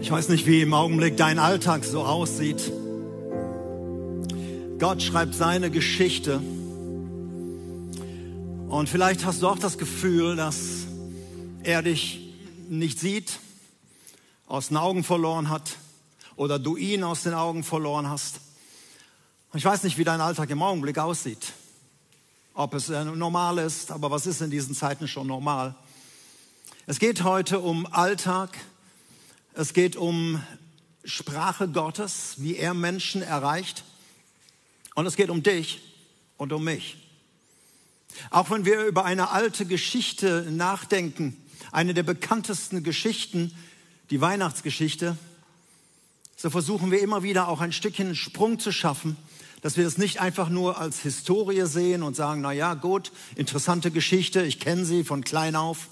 Ich weiß nicht, wie im Augenblick dein Alltag so aussieht. Gott schreibt seine Geschichte. Und vielleicht hast du auch das Gefühl, dass er dich nicht sieht, aus den Augen verloren hat oder du ihn aus den Augen verloren hast. Ich weiß nicht, wie dein Alltag im Augenblick aussieht. Ob es normal ist, aber was ist in diesen Zeiten schon normal? Es geht heute um Alltag, es geht um Sprache Gottes, wie er Menschen erreicht. Und es geht um dich und um mich. Auch wenn wir über eine alte Geschichte nachdenken, eine der bekanntesten Geschichten, die Weihnachtsgeschichte, so versuchen wir immer wieder auch ein Stückchen Sprung zu schaffen, dass wir das nicht einfach nur als Historie sehen und sagen, na ja, gut, interessante Geschichte, ich kenne sie von klein auf.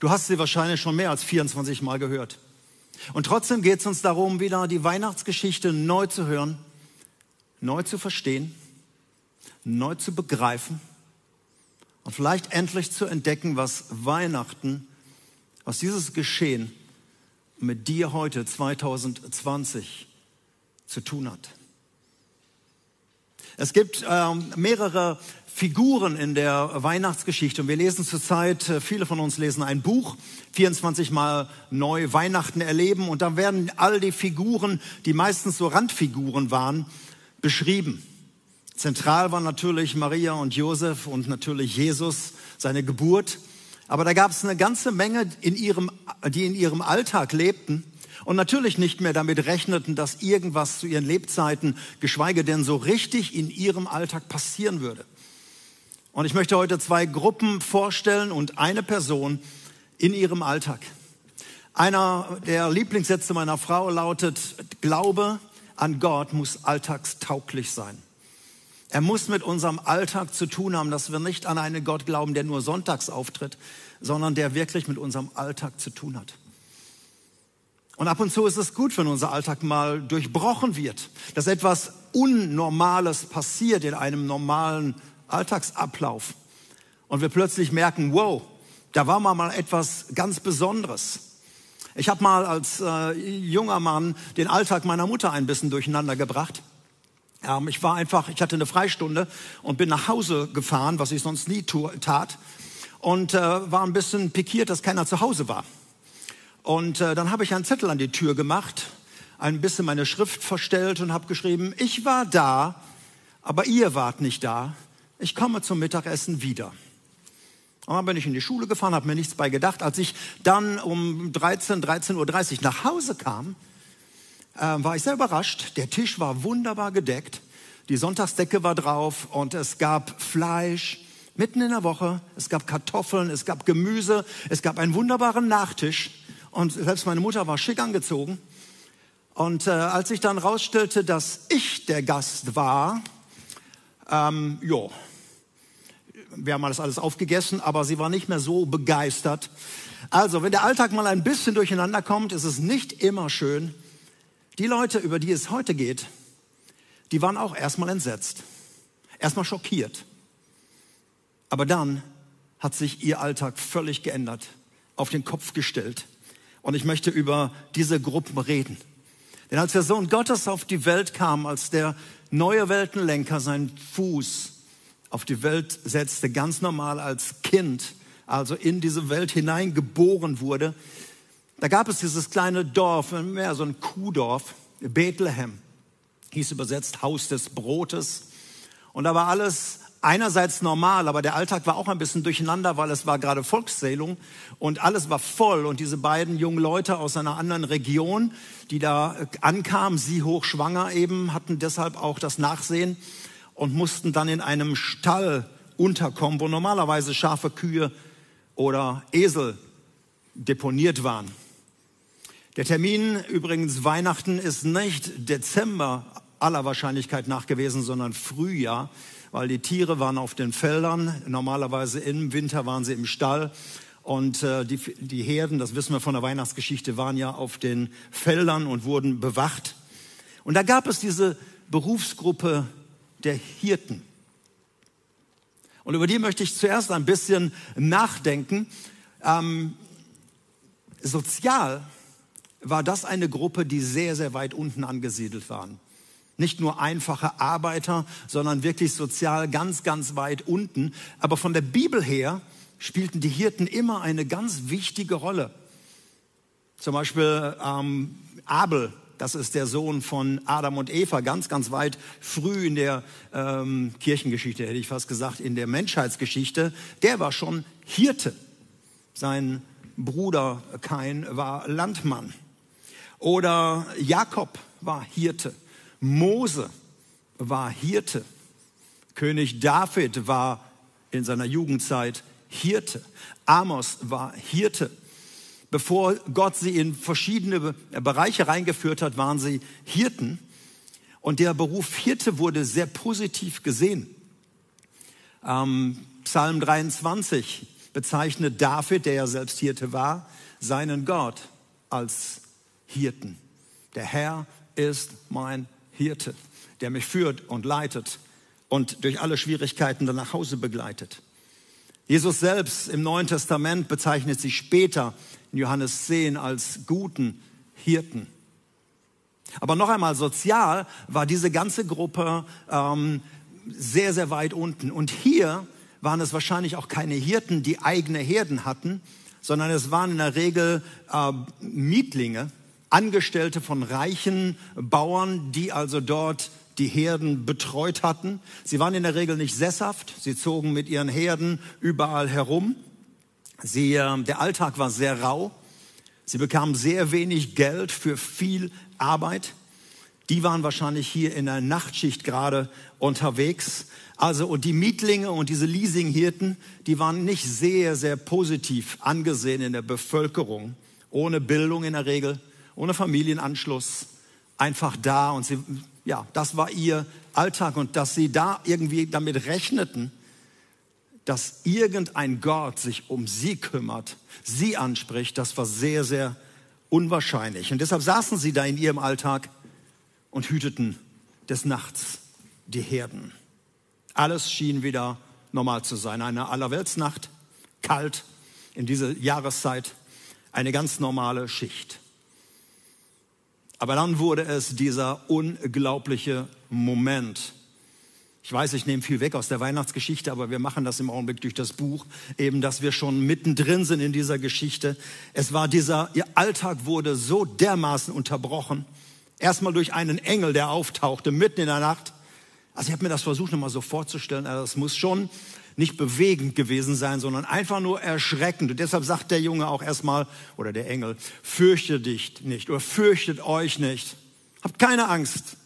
Du hast sie wahrscheinlich schon mehr als 24 Mal gehört. Und trotzdem geht es uns darum, wieder die Weihnachtsgeschichte neu zu hören, neu zu verstehen, neu zu begreifen und vielleicht endlich zu entdecken, was Weihnachten, was dieses Geschehen mit dir heute 2020 zu tun hat. Es gibt ähm, mehrere Figuren in der Weihnachtsgeschichte. Und wir lesen zurzeit, äh, viele von uns lesen ein Buch, 24 Mal neu Weihnachten erleben. Und da werden all die Figuren, die meistens so Randfiguren waren, beschrieben. Zentral war natürlich Maria und Josef und natürlich Jesus, seine Geburt. Aber da gab es eine ganze Menge, in ihrem, die in ihrem Alltag lebten und natürlich nicht mehr damit rechneten, dass irgendwas zu ihren Lebzeiten, geschweige denn so richtig in ihrem Alltag passieren würde. Und ich möchte heute zwei Gruppen vorstellen und eine Person in ihrem Alltag. Einer der Lieblingssätze meiner Frau lautet, Glaube an Gott muss alltagstauglich sein. Er muss mit unserem Alltag zu tun haben, dass wir nicht an einen Gott glauben, der nur sonntags auftritt, sondern der wirklich mit unserem Alltag zu tun hat. Und ab und zu ist es gut, wenn unser Alltag mal durchbrochen wird, dass etwas Unnormales passiert in einem normalen Alltagsablauf und wir plötzlich merken, wow, da war mal etwas ganz Besonderes. Ich habe mal als äh, junger Mann den Alltag meiner Mutter ein bisschen durcheinander gebracht. Ähm, ich war einfach, ich hatte eine Freistunde und bin nach Hause gefahren, was ich sonst nie tat, und äh, war ein bisschen pikiert, dass keiner zu Hause war. Und äh, dann habe ich einen Zettel an die Tür gemacht, ein bisschen meine Schrift verstellt und habe geschrieben, ich war da, aber ihr wart nicht da ich komme zum Mittagessen wieder. Und dann bin ich in die Schule gefahren, habe mir nichts bei gedacht. Als ich dann um 13, 13.30 Uhr nach Hause kam, äh, war ich sehr überrascht. Der Tisch war wunderbar gedeckt, die Sonntagsdecke war drauf und es gab Fleisch mitten in der Woche, es gab Kartoffeln, es gab Gemüse, es gab einen wunderbaren Nachtisch und selbst meine Mutter war schick angezogen. Und äh, als ich dann rausstellte, dass ich der Gast war, ähm, ja, wir haben das alles aufgegessen, aber sie war nicht mehr so begeistert. Also, wenn der Alltag mal ein bisschen durcheinander kommt, ist es nicht immer schön. Die Leute, über die es heute geht, die waren auch erstmal entsetzt, erstmal schockiert. Aber dann hat sich ihr Alltag völlig geändert, auf den Kopf gestellt. Und ich möchte über diese Gruppen reden. Denn als der Sohn Gottes auf die Welt kam, als der neue Weltenlenker seinen Fuß auf die Welt setzte, ganz normal als Kind, also in diese Welt hineingeboren wurde, da gab es dieses kleine Dorf, mehr so ein Kuhdorf, Bethlehem, hieß übersetzt Haus des Brotes. Und da war alles einerseits normal, aber der Alltag war auch ein bisschen durcheinander, weil es war gerade Volkszählung und alles war voll. Und diese beiden jungen Leute aus einer anderen Region, die da ankamen, sie hochschwanger eben, hatten deshalb auch das Nachsehen und mussten dann in einem Stall unterkommen, wo normalerweise scharfe Kühe oder Esel deponiert waren. Der Termin übrigens Weihnachten ist nicht Dezember aller Wahrscheinlichkeit nach gewesen, sondern Frühjahr weil die Tiere waren auf den Feldern. Normalerweise im Winter waren sie im Stall. Und äh, die, die Herden, das wissen wir von der Weihnachtsgeschichte, waren ja auf den Feldern und wurden bewacht. Und da gab es diese Berufsgruppe der Hirten. Und über die möchte ich zuerst ein bisschen nachdenken. Ähm, sozial war das eine Gruppe, die sehr, sehr weit unten angesiedelt waren. Nicht nur einfache Arbeiter, sondern wirklich sozial ganz, ganz weit unten. Aber von der Bibel her spielten die Hirten immer eine ganz wichtige Rolle. Zum Beispiel ähm, Abel, das ist der Sohn von Adam und Eva, ganz, ganz weit früh in der ähm, Kirchengeschichte, hätte ich fast gesagt, in der Menschheitsgeschichte. Der war schon Hirte. Sein Bruder Kain war Landmann. Oder Jakob war Hirte. Mose war Hirte. König David war in seiner Jugendzeit Hirte. Amos war Hirte. Bevor Gott sie in verschiedene Bereiche reingeführt hat, waren sie Hirten. Und der Beruf Hirte wurde sehr positiv gesehen. Ähm, Psalm 23 bezeichnet David, der ja selbst Hirte war, seinen Gott als Hirten. Der Herr ist mein Hirte, der mich führt und leitet und durch alle Schwierigkeiten dann nach Hause begleitet. Jesus selbst im Neuen Testament bezeichnet sich später in Johannes 10 als guten Hirten. Aber noch einmal, sozial war diese ganze Gruppe ähm, sehr, sehr weit unten. Und hier waren es wahrscheinlich auch keine Hirten, die eigene Herden hatten, sondern es waren in der Regel äh, Mietlinge, Angestellte von reichen Bauern, die also dort die Herden betreut hatten. Sie waren in der Regel nicht sesshaft, sie zogen mit ihren Herden überall herum. Sie, äh, der Alltag war sehr rau. Sie bekamen sehr wenig Geld für viel Arbeit. Die waren wahrscheinlich hier in der Nachtschicht gerade unterwegs. Also, und die Mietlinge und diese Leasinghirten, die waren nicht sehr, sehr positiv angesehen in der Bevölkerung. Ohne Bildung in der Regel, ohne Familienanschluss, einfach da und sie, ja, das war ihr Alltag und dass sie da irgendwie damit rechneten, dass irgendein Gott sich um sie kümmert, sie anspricht, das war sehr, sehr unwahrscheinlich. Und deshalb saßen sie da in ihrem Alltag und hüteten des Nachts die Herden. Alles schien wieder normal zu sein. Eine Allerweltsnacht, kalt in dieser Jahreszeit, eine ganz normale Schicht. Aber dann wurde es dieser unglaubliche Moment. Ich weiß, ich nehme viel weg aus der Weihnachtsgeschichte, aber wir machen das im Augenblick durch das Buch, eben, dass wir schon mittendrin sind in dieser Geschichte. Es war dieser, ihr Alltag wurde so dermaßen unterbrochen. Erstmal durch einen Engel, der auftauchte mitten in der Nacht. Also ich habe mir das versucht, nochmal so vorzustellen. Also das muss schon nicht bewegend gewesen sein, sondern einfach nur erschreckend. Und deshalb sagt der Junge auch erstmal, oder der Engel, fürchte dich nicht oder fürchtet euch nicht. Habt keine Angst.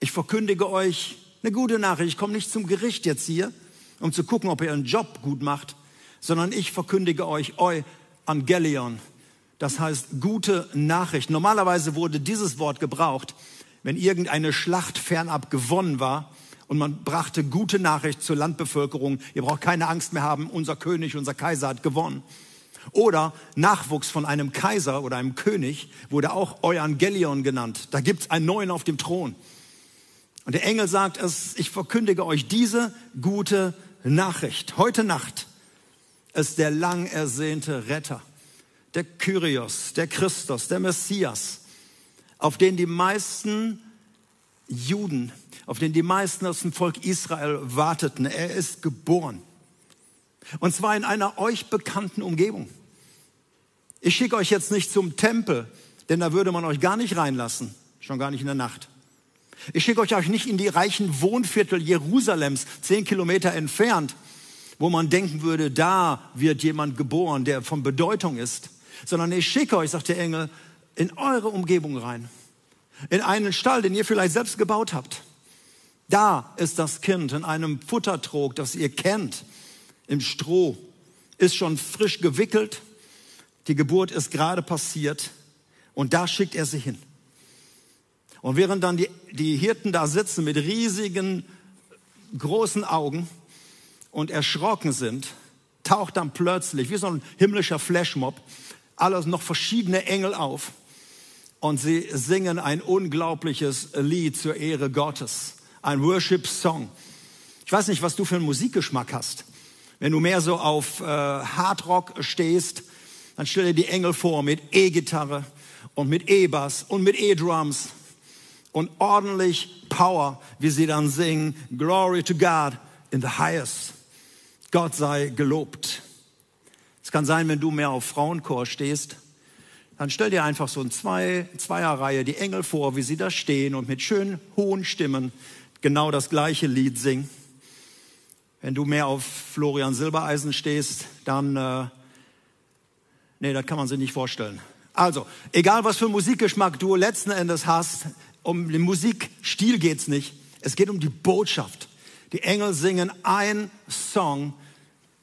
Ich verkündige euch eine gute Nachricht. Ich komme nicht zum Gericht jetzt hier, um zu gucken, ob ihr einen Job gut macht, sondern ich verkündige euch Evangelion. Das heißt gute Nachricht. Normalerweise wurde dieses Wort gebraucht, wenn irgendeine Schlacht fernab gewonnen war und man brachte gute Nachricht zur Landbevölkerung. Ihr braucht keine Angst mehr haben, unser König, unser Kaiser hat gewonnen. Oder Nachwuchs von einem Kaiser oder einem König wurde auch Evangelion genannt. Da gibt's einen neuen auf dem Thron. Und der Engel sagt es, ich verkündige euch diese gute Nachricht. Heute Nacht ist der lang ersehnte Retter, der Kyrios, der Christus, der Messias, auf den die meisten Juden auf den die meisten aus dem Volk Israel warteten. Er ist geboren. Und zwar in einer euch bekannten Umgebung. Ich schicke euch jetzt nicht zum Tempel, denn da würde man euch gar nicht reinlassen, schon gar nicht in der Nacht. Ich schicke euch auch nicht in die reichen Wohnviertel Jerusalems, zehn Kilometer entfernt, wo man denken würde, da wird jemand geboren, der von Bedeutung ist, sondern ich schicke euch, sagt der Engel, in eure Umgebung rein, in einen Stall, den ihr vielleicht selbst gebaut habt. Da ist das Kind in einem Futtertrog, das ihr kennt, im Stroh, ist schon frisch gewickelt. Die Geburt ist gerade passiert und da schickt er sie hin. Und während dann die, die Hirten da sitzen mit riesigen, großen Augen und erschrocken sind, taucht dann plötzlich, wie so ein himmlischer Flashmob, alles noch verschiedene Engel auf und sie singen ein unglaubliches Lied zur Ehre Gottes ein Worship-Song. Ich weiß nicht, was du für einen Musikgeschmack hast. Wenn du mehr so auf äh, Hardrock stehst dann stell dir die Engel vor mit E-Gitarre und mit E-Bass und mit E-Drums und ordentlich Power, wie sie dann singen, Glory to God in the highest. Gott sei gelobt. Es kann sein, wenn du mehr auf Frauenchor stehst, dann stell dir einfach so in zwei, Zweierreihe die Engel vor, wie sie da stehen und mit schönen hohen Stimmen genau das gleiche Lied singen. Wenn du mehr auf Florian Silbereisen stehst, dann, äh, nee, das kann man sich nicht vorstellen. Also, egal was für Musikgeschmack du letzten Endes hast, um den Musikstil geht's nicht. Es geht um die Botschaft. Die Engel singen ein Song,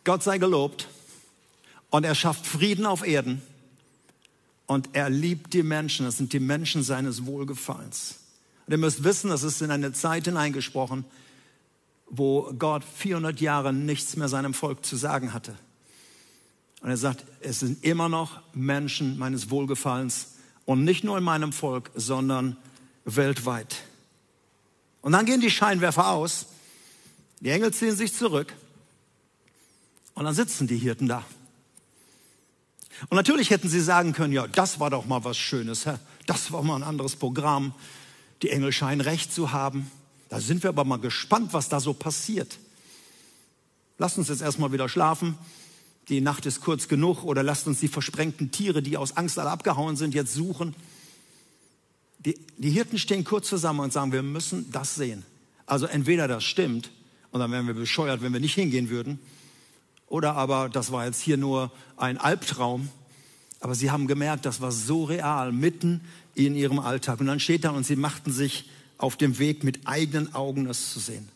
Gott sei gelobt, und er schafft Frieden auf Erden und er liebt die Menschen. Das sind die Menschen seines Wohlgefallens. Und ihr müsst wissen, das ist in eine Zeit hineingesprochen, wo Gott 400 Jahre nichts mehr seinem Volk zu sagen hatte. Und er sagt, es sind immer noch Menschen meines Wohlgefallens und nicht nur in meinem Volk, sondern weltweit. Und dann gehen die Scheinwerfer aus, die Engel ziehen sich zurück und dann sitzen die Hirten da. Und natürlich hätten sie sagen können, ja, das war doch mal was Schönes, das war mal ein anderes Programm. Die Engel scheinen recht zu haben. Da sind wir aber mal gespannt, was da so passiert. Lasst uns jetzt erstmal wieder schlafen. Die Nacht ist kurz genug oder lasst uns die versprengten Tiere, die aus Angst alle abgehauen sind, jetzt suchen. Die, die Hirten stehen kurz zusammen und sagen, wir müssen das sehen. Also entweder das stimmt und dann wären wir bescheuert, wenn wir nicht hingehen würden. Oder aber das war jetzt hier nur ein Albtraum. Aber sie haben gemerkt, das war so real, mitten in ihrem Alltag. Und dann steht da und sie machten sich auf dem Weg, mit eigenen Augen es zu sehen.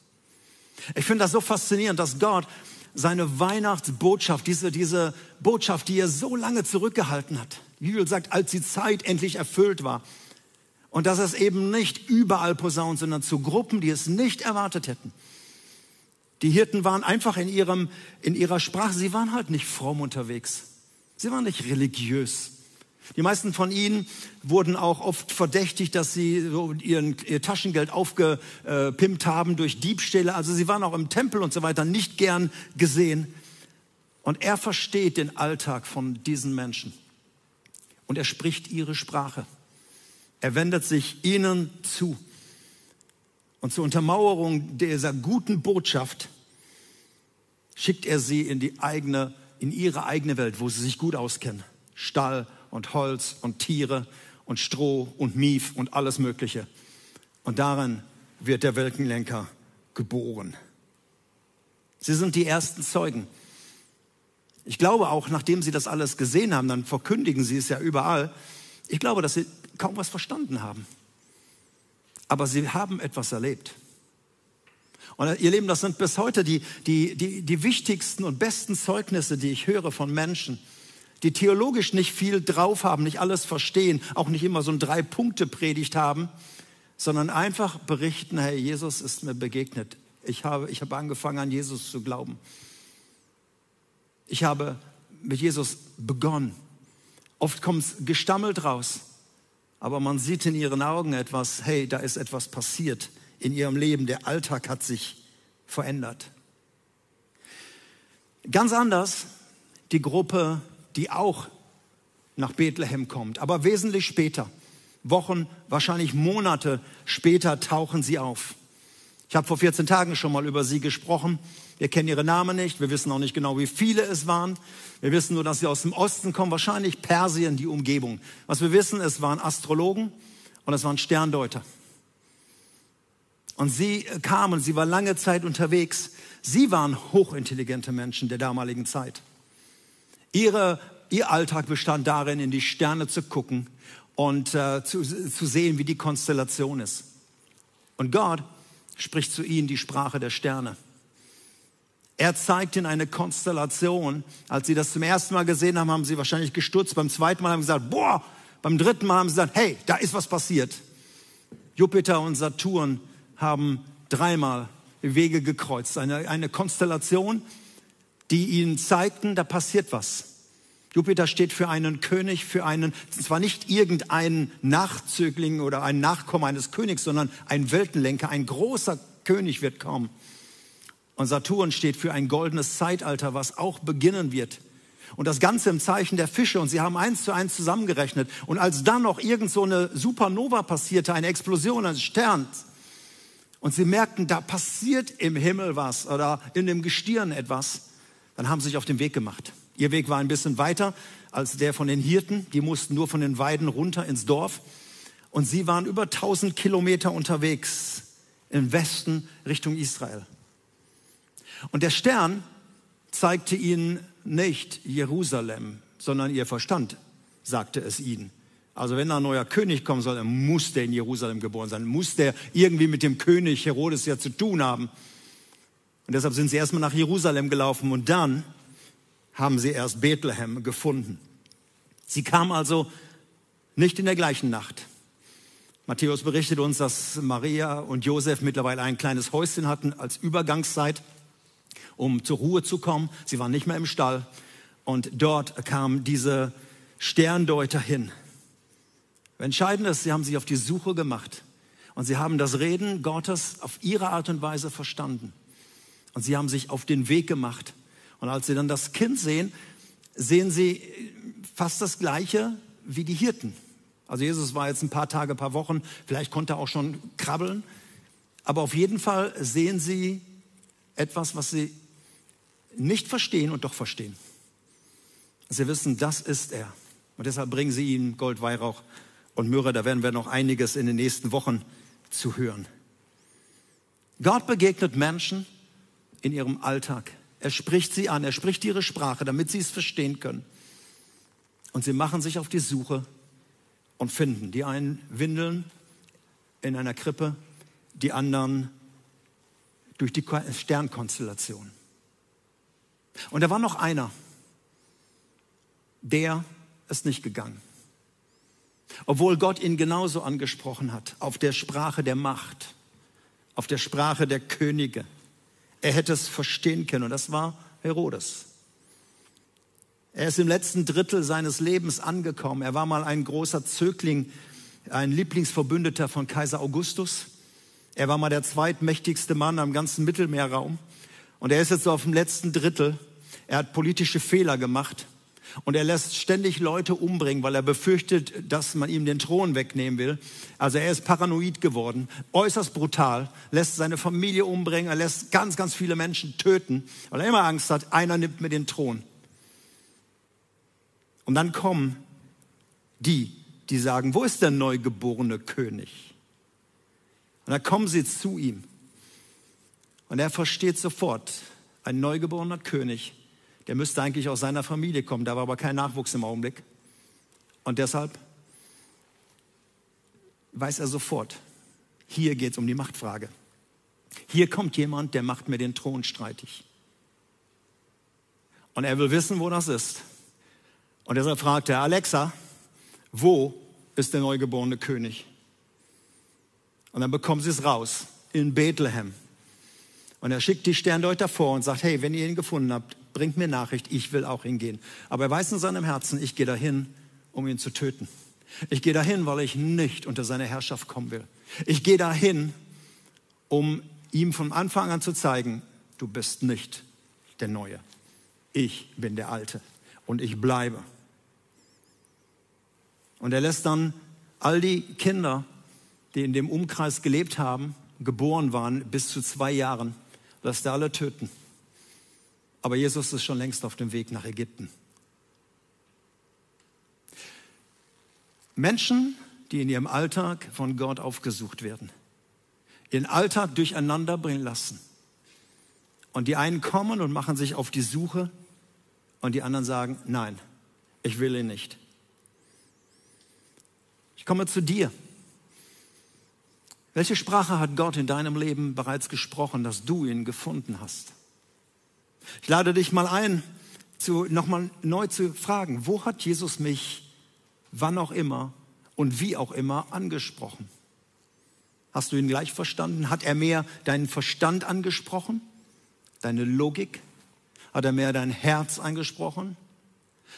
Ich finde das so faszinierend, dass Gott seine Weihnachtsbotschaft, diese, diese Botschaft, die er so lange zurückgehalten hat, Bibel sagt, als die Zeit endlich erfüllt war, und dass es eben nicht überall posaunt, sondern zu Gruppen, die es nicht erwartet hätten. Die Hirten waren einfach in, ihrem, in ihrer Sprache, sie waren halt nicht fromm unterwegs. Sie waren nicht religiös. Die meisten von ihnen wurden auch oft verdächtigt, dass sie so ihren, ihr Taschengeld aufgepimpt haben durch Diebstähle. Also sie waren auch im Tempel und so weiter nicht gern gesehen. Und er versteht den Alltag von diesen Menschen. Und er spricht ihre Sprache. Er wendet sich ihnen zu. Und zur Untermauerung dieser guten Botschaft schickt er sie in die eigene, in ihre eigene Welt, wo sie sich gut auskennen. Stall und Holz und Tiere und Stroh und Mief und alles Mögliche. Und darin wird der Welkenlenker geboren. Sie sind die ersten Zeugen. Ich glaube auch, nachdem sie das alles gesehen haben, dann verkündigen sie es ja überall. Ich glaube, dass sie kaum was verstanden haben. Aber sie haben etwas erlebt. Und ihr Leben, das sind bis heute die, die, die, die wichtigsten und besten Zeugnisse, die ich höre von Menschen, die theologisch nicht viel drauf haben, nicht alles verstehen, auch nicht immer so ein Drei-Punkte-Predigt haben, sondern einfach berichten, hey, Jesus ist mir begegnet. Ich habe, ich habe angefangen, an Jesus zu glauben. Ich habe mit Jesus begonnen. Oft kommt es gestammelt raus, aber man sieht in ihren Augen etwas, hey, da ist etwas passiert in ihrem Leben. Der Alltag hat sich verändert. Ganz anders die Gruppe, die auch nach Bethlehem kommt, aber wesentlich später. Wochen, wahrscheinlich Monate später tauchen sie auf. Ich habe vor 14 Tagen schon mal über sie gesprochen. Wir kennen ihre Namen nicht. Wir wissen auch nicht genau, wie viele es waren. Wir wissen nur, dass sie aus dem Osten kommen, wahrscheinlich Persien, die Umgebung. Was wir wissen, es waren Astrologen und es waren Sterndeuter. Und sie kamen, sie war lange Zeit unterwegs. Sie waren hochintelligente Menschen der damaligen Zeit. Ihre, ihr Alltag bestand darin, in die Sterne zu gucken und äh, zu, zu sehen, wie die Konstellation ist. Und Gott spricht zu ihnen die Sprache der Sterne. Er zeigt ihnen eine Konstellation. Als sie das zum ersten Mal gesehen haben, haben sie wahrscheinlich gestutzt. Beim zweiten Mal haben sie gesagt, boah. Beim dritten Mal haben sie gesagt, hey, da ist was passiert. Jupiter und Saturn haben dreimal Wege gekreuzt. Eine, eine Konstellation, die ihnen zeigten, da passiert was. Jupiter steht für einen König, für einen, zwar nicht irgendeinen Nachzögling oder ein Nachkommen eines Königs, sondern ein Weltenlenker, ein großer König wird kommen. Und Saturn steht für ein goldenes Zeitalter, was auch beginnen wird. Und das Ganze im Zeichen der Fische. Und sie haben eins zu eins zusammengerechnet. Und als dann noch irgend so eine Supernova passierte, eine Explosion eines Sterns, und sie merkten, da passiert im Himmel was oder in dem Gestirn etwas, dann haben sie sich auf den Weg gemacht. Ihr Weg war ein bisschen weiter als der von den Hirten. Die mussten nur von den Weiden runter ins Dorf. Und sie waren über 1000 Kilometer unterwegs im Westen Richtung Israel. Und der Stern zeigte ihnen nicht Jerusalem, sondern ihr Verstand sagte es ihnen. Also wenn da ein neuer König kommen soll, dann muss der in Jerusalem geboren sein, muss der irgendwie mit dem König Herodes ja zu tun haben. Und deshalb sind sie erstmal nach Jerusalem gelaufen und dann haben sie erst Bethlehem gefunden. Sie kam also nicht in der gleichen Nacht. Matthäus berichtet uns, dass Maria und Josef mittlerweile ein kleines Häuschen hatten als Übergangszeit, um zur Ruhe zu kommen. Sie waren nicht mehr im Stall. Und dort kam diese Sterndeuter hin. Entscheidend ist, sie haben sich auf die Suche gemacht und sie haben das Reden Gottes auf ihre Art und Weise verstanden. Und sie haben sich auf den Weg gemacht. Und als sie dann das Kind sehen, sehen sie fast das Gleiche wie die Hirten. Also Jesus war jetzt ein paar Tage, ein paar Wochen, vielleicht konnte er auch schon krabbeln. Aber auf jeden Fall sehen sie etwas, was sie nicht verstehen und doch verstehen. Sie wissen, das ist er. Und deshalb bringen sie ihm Gold, Weihrauch und Myrrhe. Da werden wir noch einiges in den nächsten Wochen zu hören. Gott begegnet Menschen in ihrem Alltag. Er spricht sie an, er spricht ihre Sprache, damit sie es verstehen können. Und sie machen sich auf die Suche und finden. Die einen Windeln in einer Krippe, die anderen durch die Sternkonstellation. Und da war noch einer, der ist nicht gegangen. Obwohl Gott ihn genauso angesprochen hat, auf der Sprache der Macht, auf der Sprache der Könige. Er hätte es verstehen können und das war Herodes. Er ist im letzten Drittel seines Lebens angekommen. Er war mal ein großer Zögling, ein Lieblingsverbündeter von Kaiser Augustus. Er war mal der zweitmächtigste Mann am ganzen Mittelmeerraum. Und er ist jetzt so auf dem letzten Drittel. Er hat politische Fehler gemacht. Und er lässt ständig Leute umbringen, weil er befürchtet, dass man ihm den Thron wegnehmen will. Also er ist paranoid geworden, äußerst brutal, lässt seine Familie umbringen, er lässt ganz, ganz viele Menschen töten, weil er immer Angst hat, einer nimmt mir den Thron. Und dann kommen die, die sagen, wo ist der neugeborene König? Und dann kommen sie zu ihm. Und er versteht sofort, ein neugeborener König der müsste eigentlich aus seiner Familie kommen, da war aber kein Nachwuchs im Augenblick. Und deshalb weiß er sofort, hier geht es um die Machtfrage. Hier kommt jemand, der macht mir den Thron streitig. Und er will wissen, wo das ist. Und deshalb fragt er, Alexa, wo ist der neugeborene König? Und dann bekommen sie es raus, in Bethlehem. Und er schickt die Sterndeuter vor und sagt, hey, wenn ihr ihn gefunden habt, bringt mir Nachricht, ich will auch hingehen. Aber er weiß in seinem Herzen, ich gehe dahin, um ihn zu töten. Ich gehe dahin, weil ich nicht unter seine Herrschaft kommen will. Ich gehe dahin, um ihm von Anfang an zu zeigen, du bist nicht der Neue. Ich bin der Alte und ich bleibe. Und er lässt dann all die Kinder, die in dem Umkreis gelebt haben, geboren waren bis zu zwei Jahren, lässt er alle töten. Aber Jesus ist schon längst auf dem Weg nach Ägypten. Menschen, die in ihrem Alltag von Gott aufgesucht werden, ihren Alltag durcheinander bringen lassen. Und die einen kommen und machen sich auf die Suche und die anderen sagen, nein, ich will ihn nicht. Ich komme zu dir. Welche Sprache hat Gott in deinem Leben bereits gesprochen, dass du ihn gefunden hast? Ich lade dich mal ein, nochmal neu zu fragen, wo hat Jesus mich, wann auch immer und wie auch immer angesprochen? Hast du ihn gleich verstanden? Hat er mehr deinen Verstand angesprochen? Deine Logik? Hat er mehr dein Herz angesprochen?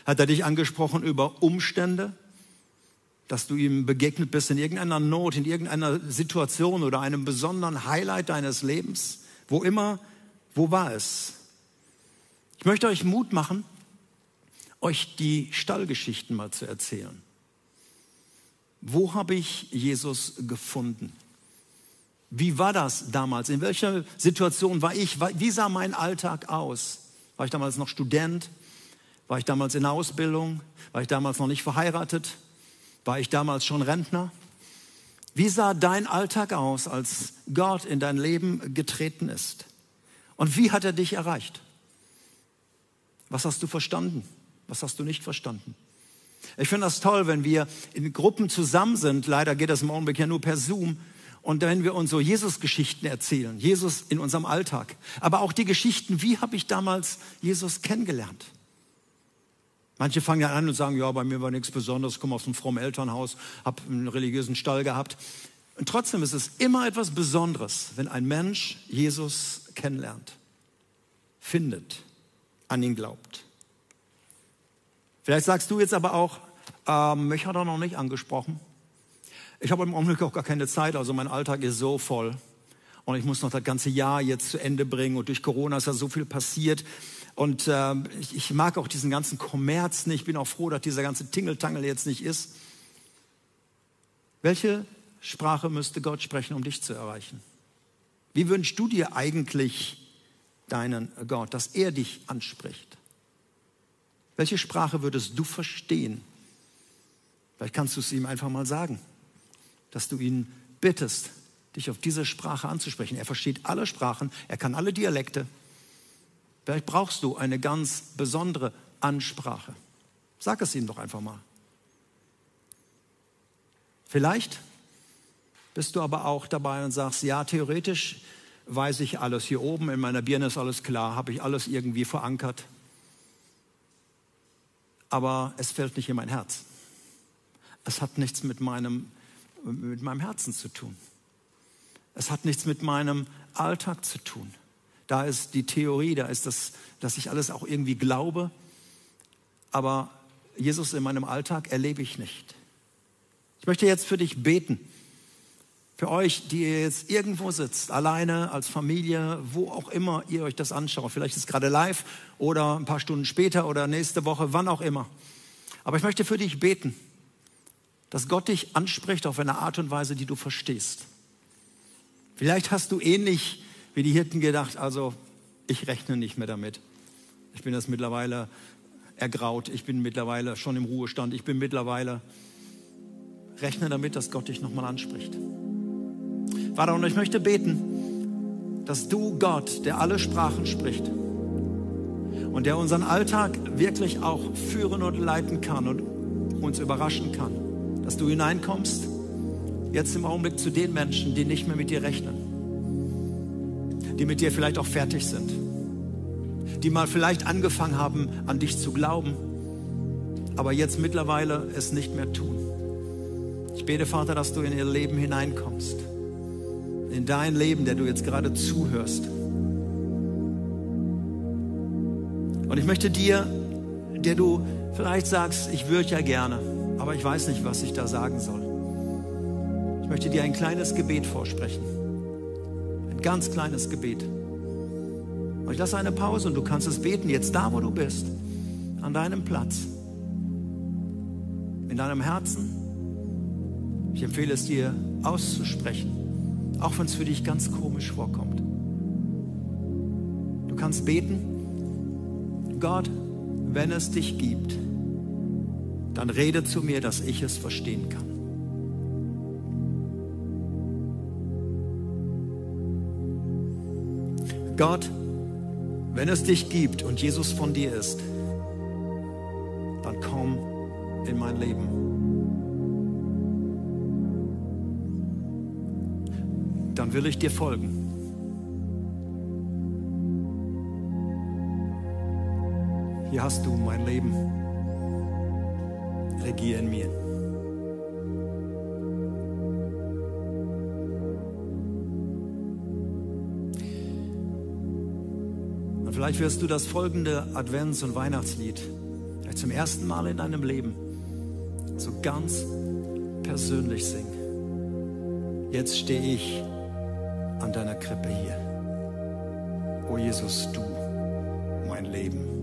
Hat er dich angesprochen über Umstände? Dass du ihm begegnet bist in irgendeiner Not, in irgendeiner Situation oder einem besonderen Highlight deines Lebens? Wo immer, wo war es? Ich möchte euch Mut machen euch die Stallgeschichten mal zu erzählen. Wo habe ich Jesus gefunden? Wie war das damals? In welcher Situation war ich? Wie sah mein Alltag aus? War ich damals noch Student? War ich damals in der Ausbildung? War ich damals noch nicht verheiratet? War ich damals schon Rentner? Wie sah dein Alltag aus, als Gott in dein Leben getreten ist? Und wie hat er dich erreicht? Was hast du verstanden? Was hast du nicht verstanden? Ich finde das toll, wenn wir in Gruppen zusammen sind. Leider geht das im Augenblick ja nur per Zoom. Und wenn wir uns so Jesus-Geschichten erzählen, Jesus in unserem Alltag, aber auch die Geschichten, wie habe ich damals Jesus kennengelernt? Manche fangen ja an und sagen, ja, bei mir war nichts Besonderes, ich komme aus einem frommen Elternhaus, habe einen religiösen Stall gehabt. Und trotzdem ist es immer etwas Besonderes, wenn ein Mensch Jesus kennenlernt, findet, an ihn glaubt. Vielleicht sagst du jetzt aber auch, ähm, mich hat er noch nicht angesprochen. Ich habe im Augenblick auch gar keine Zeit, also mein Alltag ist so voll. Und ich muss noch das ganze Jahr jetzt zu Ende bringen. Und durch Corona ist ja so viel passiert. Und äh, ich, ich, mag auch diesen ganzen Kommerz nicht. Ich bin auch froh, dass dieser ganze Tingeltangel jetzt nicht ist. Welche Sprache müsste Gott sprechen, um dich zu erreichen? Wie wünschst du dir eigentlich deinen Gott, dass er dich anspricht? Welche Sprache würdest du verstehen? Vielleicht kannst du es ihm einfach mal sagen, dass du ihn bittest, dich auf diese Sprache anzusprechen. Er versteht alle Sprachen, er kann alle Dialekte. Vielleicht brauchst du eine ganz besondere Ansprache. Sag es ihm doch einfach mal. Vielleicht bist du aber auch dabei und sagst, ja, theoretisch weiß ich alles. Hier oben in meiner Birne ist alles klar, habe ich alles irgendwie verankert aber es fällt nicht in mein Herz. Es hat nichts mit meinem, mit meinem Herzen zu tun. Es hat nichts mit meinem Alltag zu tun. Da ist die Theorie, da ist das, dass ich alles auch irgendwie glaube, aber Jesus in meinem Alltag erlebe ich nicht. Ich möchte jetzt für dich beten. Für euch, die ihr jetzt irgendwo sitzt, alleine, als Familie, wo auch immer ihr euch das anschaut. Vielleicht ist es gerade live oder ein paar Stunden später oder nächste Woche, wann auch immer. Aber ich möchte für dich beten, dass Gott dich anspricht auf eine Art und Weise, die du verstehst. Vielleicht hast du ähnlich wie die Hirten gedacht, also ich rechne nicht mehr damit. Ich bin das mittlerweile ergraut, ich bin mittlerweile schon im Ruhestand, ich bin mittlerweile, rechne damit, dass Gott dich nochmal anspricht. Vater, und ich möchte beten, dass du Gott, der alle Sprachen spricht und der unseren Alltag wirklich auch führen und leiten kann und uns überraschen kann, dass du hineinkommst, jetzt im Augenblick zu den Menschen, die nicht mehr mit dir rechnen, die mit dir vielleicht auch fertig sind, die mal vielleicht angefangen haben, an dich zu glauben, aber jetzt mittlerweile es nicht mehr tun. Ich bete, Vater, dass du in ihr Leben hineinkommst in dein Leben, der du jetzt gerade zuhörst. Und ich möchte dir, der du vielleicht sagst, ich würde ja gerne, aber ich weiß nicht, was ich da sagen soll. Ich möchte dir ein kleines Gebet vorsprechen. Ganz kleines Gebet. Und ich lasse eine Pause und du kannst es beten, jetzt da, wo du bist, an deinem Platz, in deinem Herzen. Ich empfehle es dir auszusprechen auch wenn es für dich ganz komisch vorkommt. Du kannst beten, Gott, wenn es dich gibt, dann rede zu mir, dass ich es verstehen kann. Gott, wenn es dich gibt und Jesus von dir ist, dann komm in mein Leben. dann will ich dir folgen. Hier hast du mein Leben. Regier in mir. Vielleicht wirst du das folgende Advents- und Weihnachtslied vielleicht zum ersten Mal in deinem Leben so ganz persönlich singen. Jetzt stehe ich an deiner Krippe hier. O Jesus, du, mein Leben.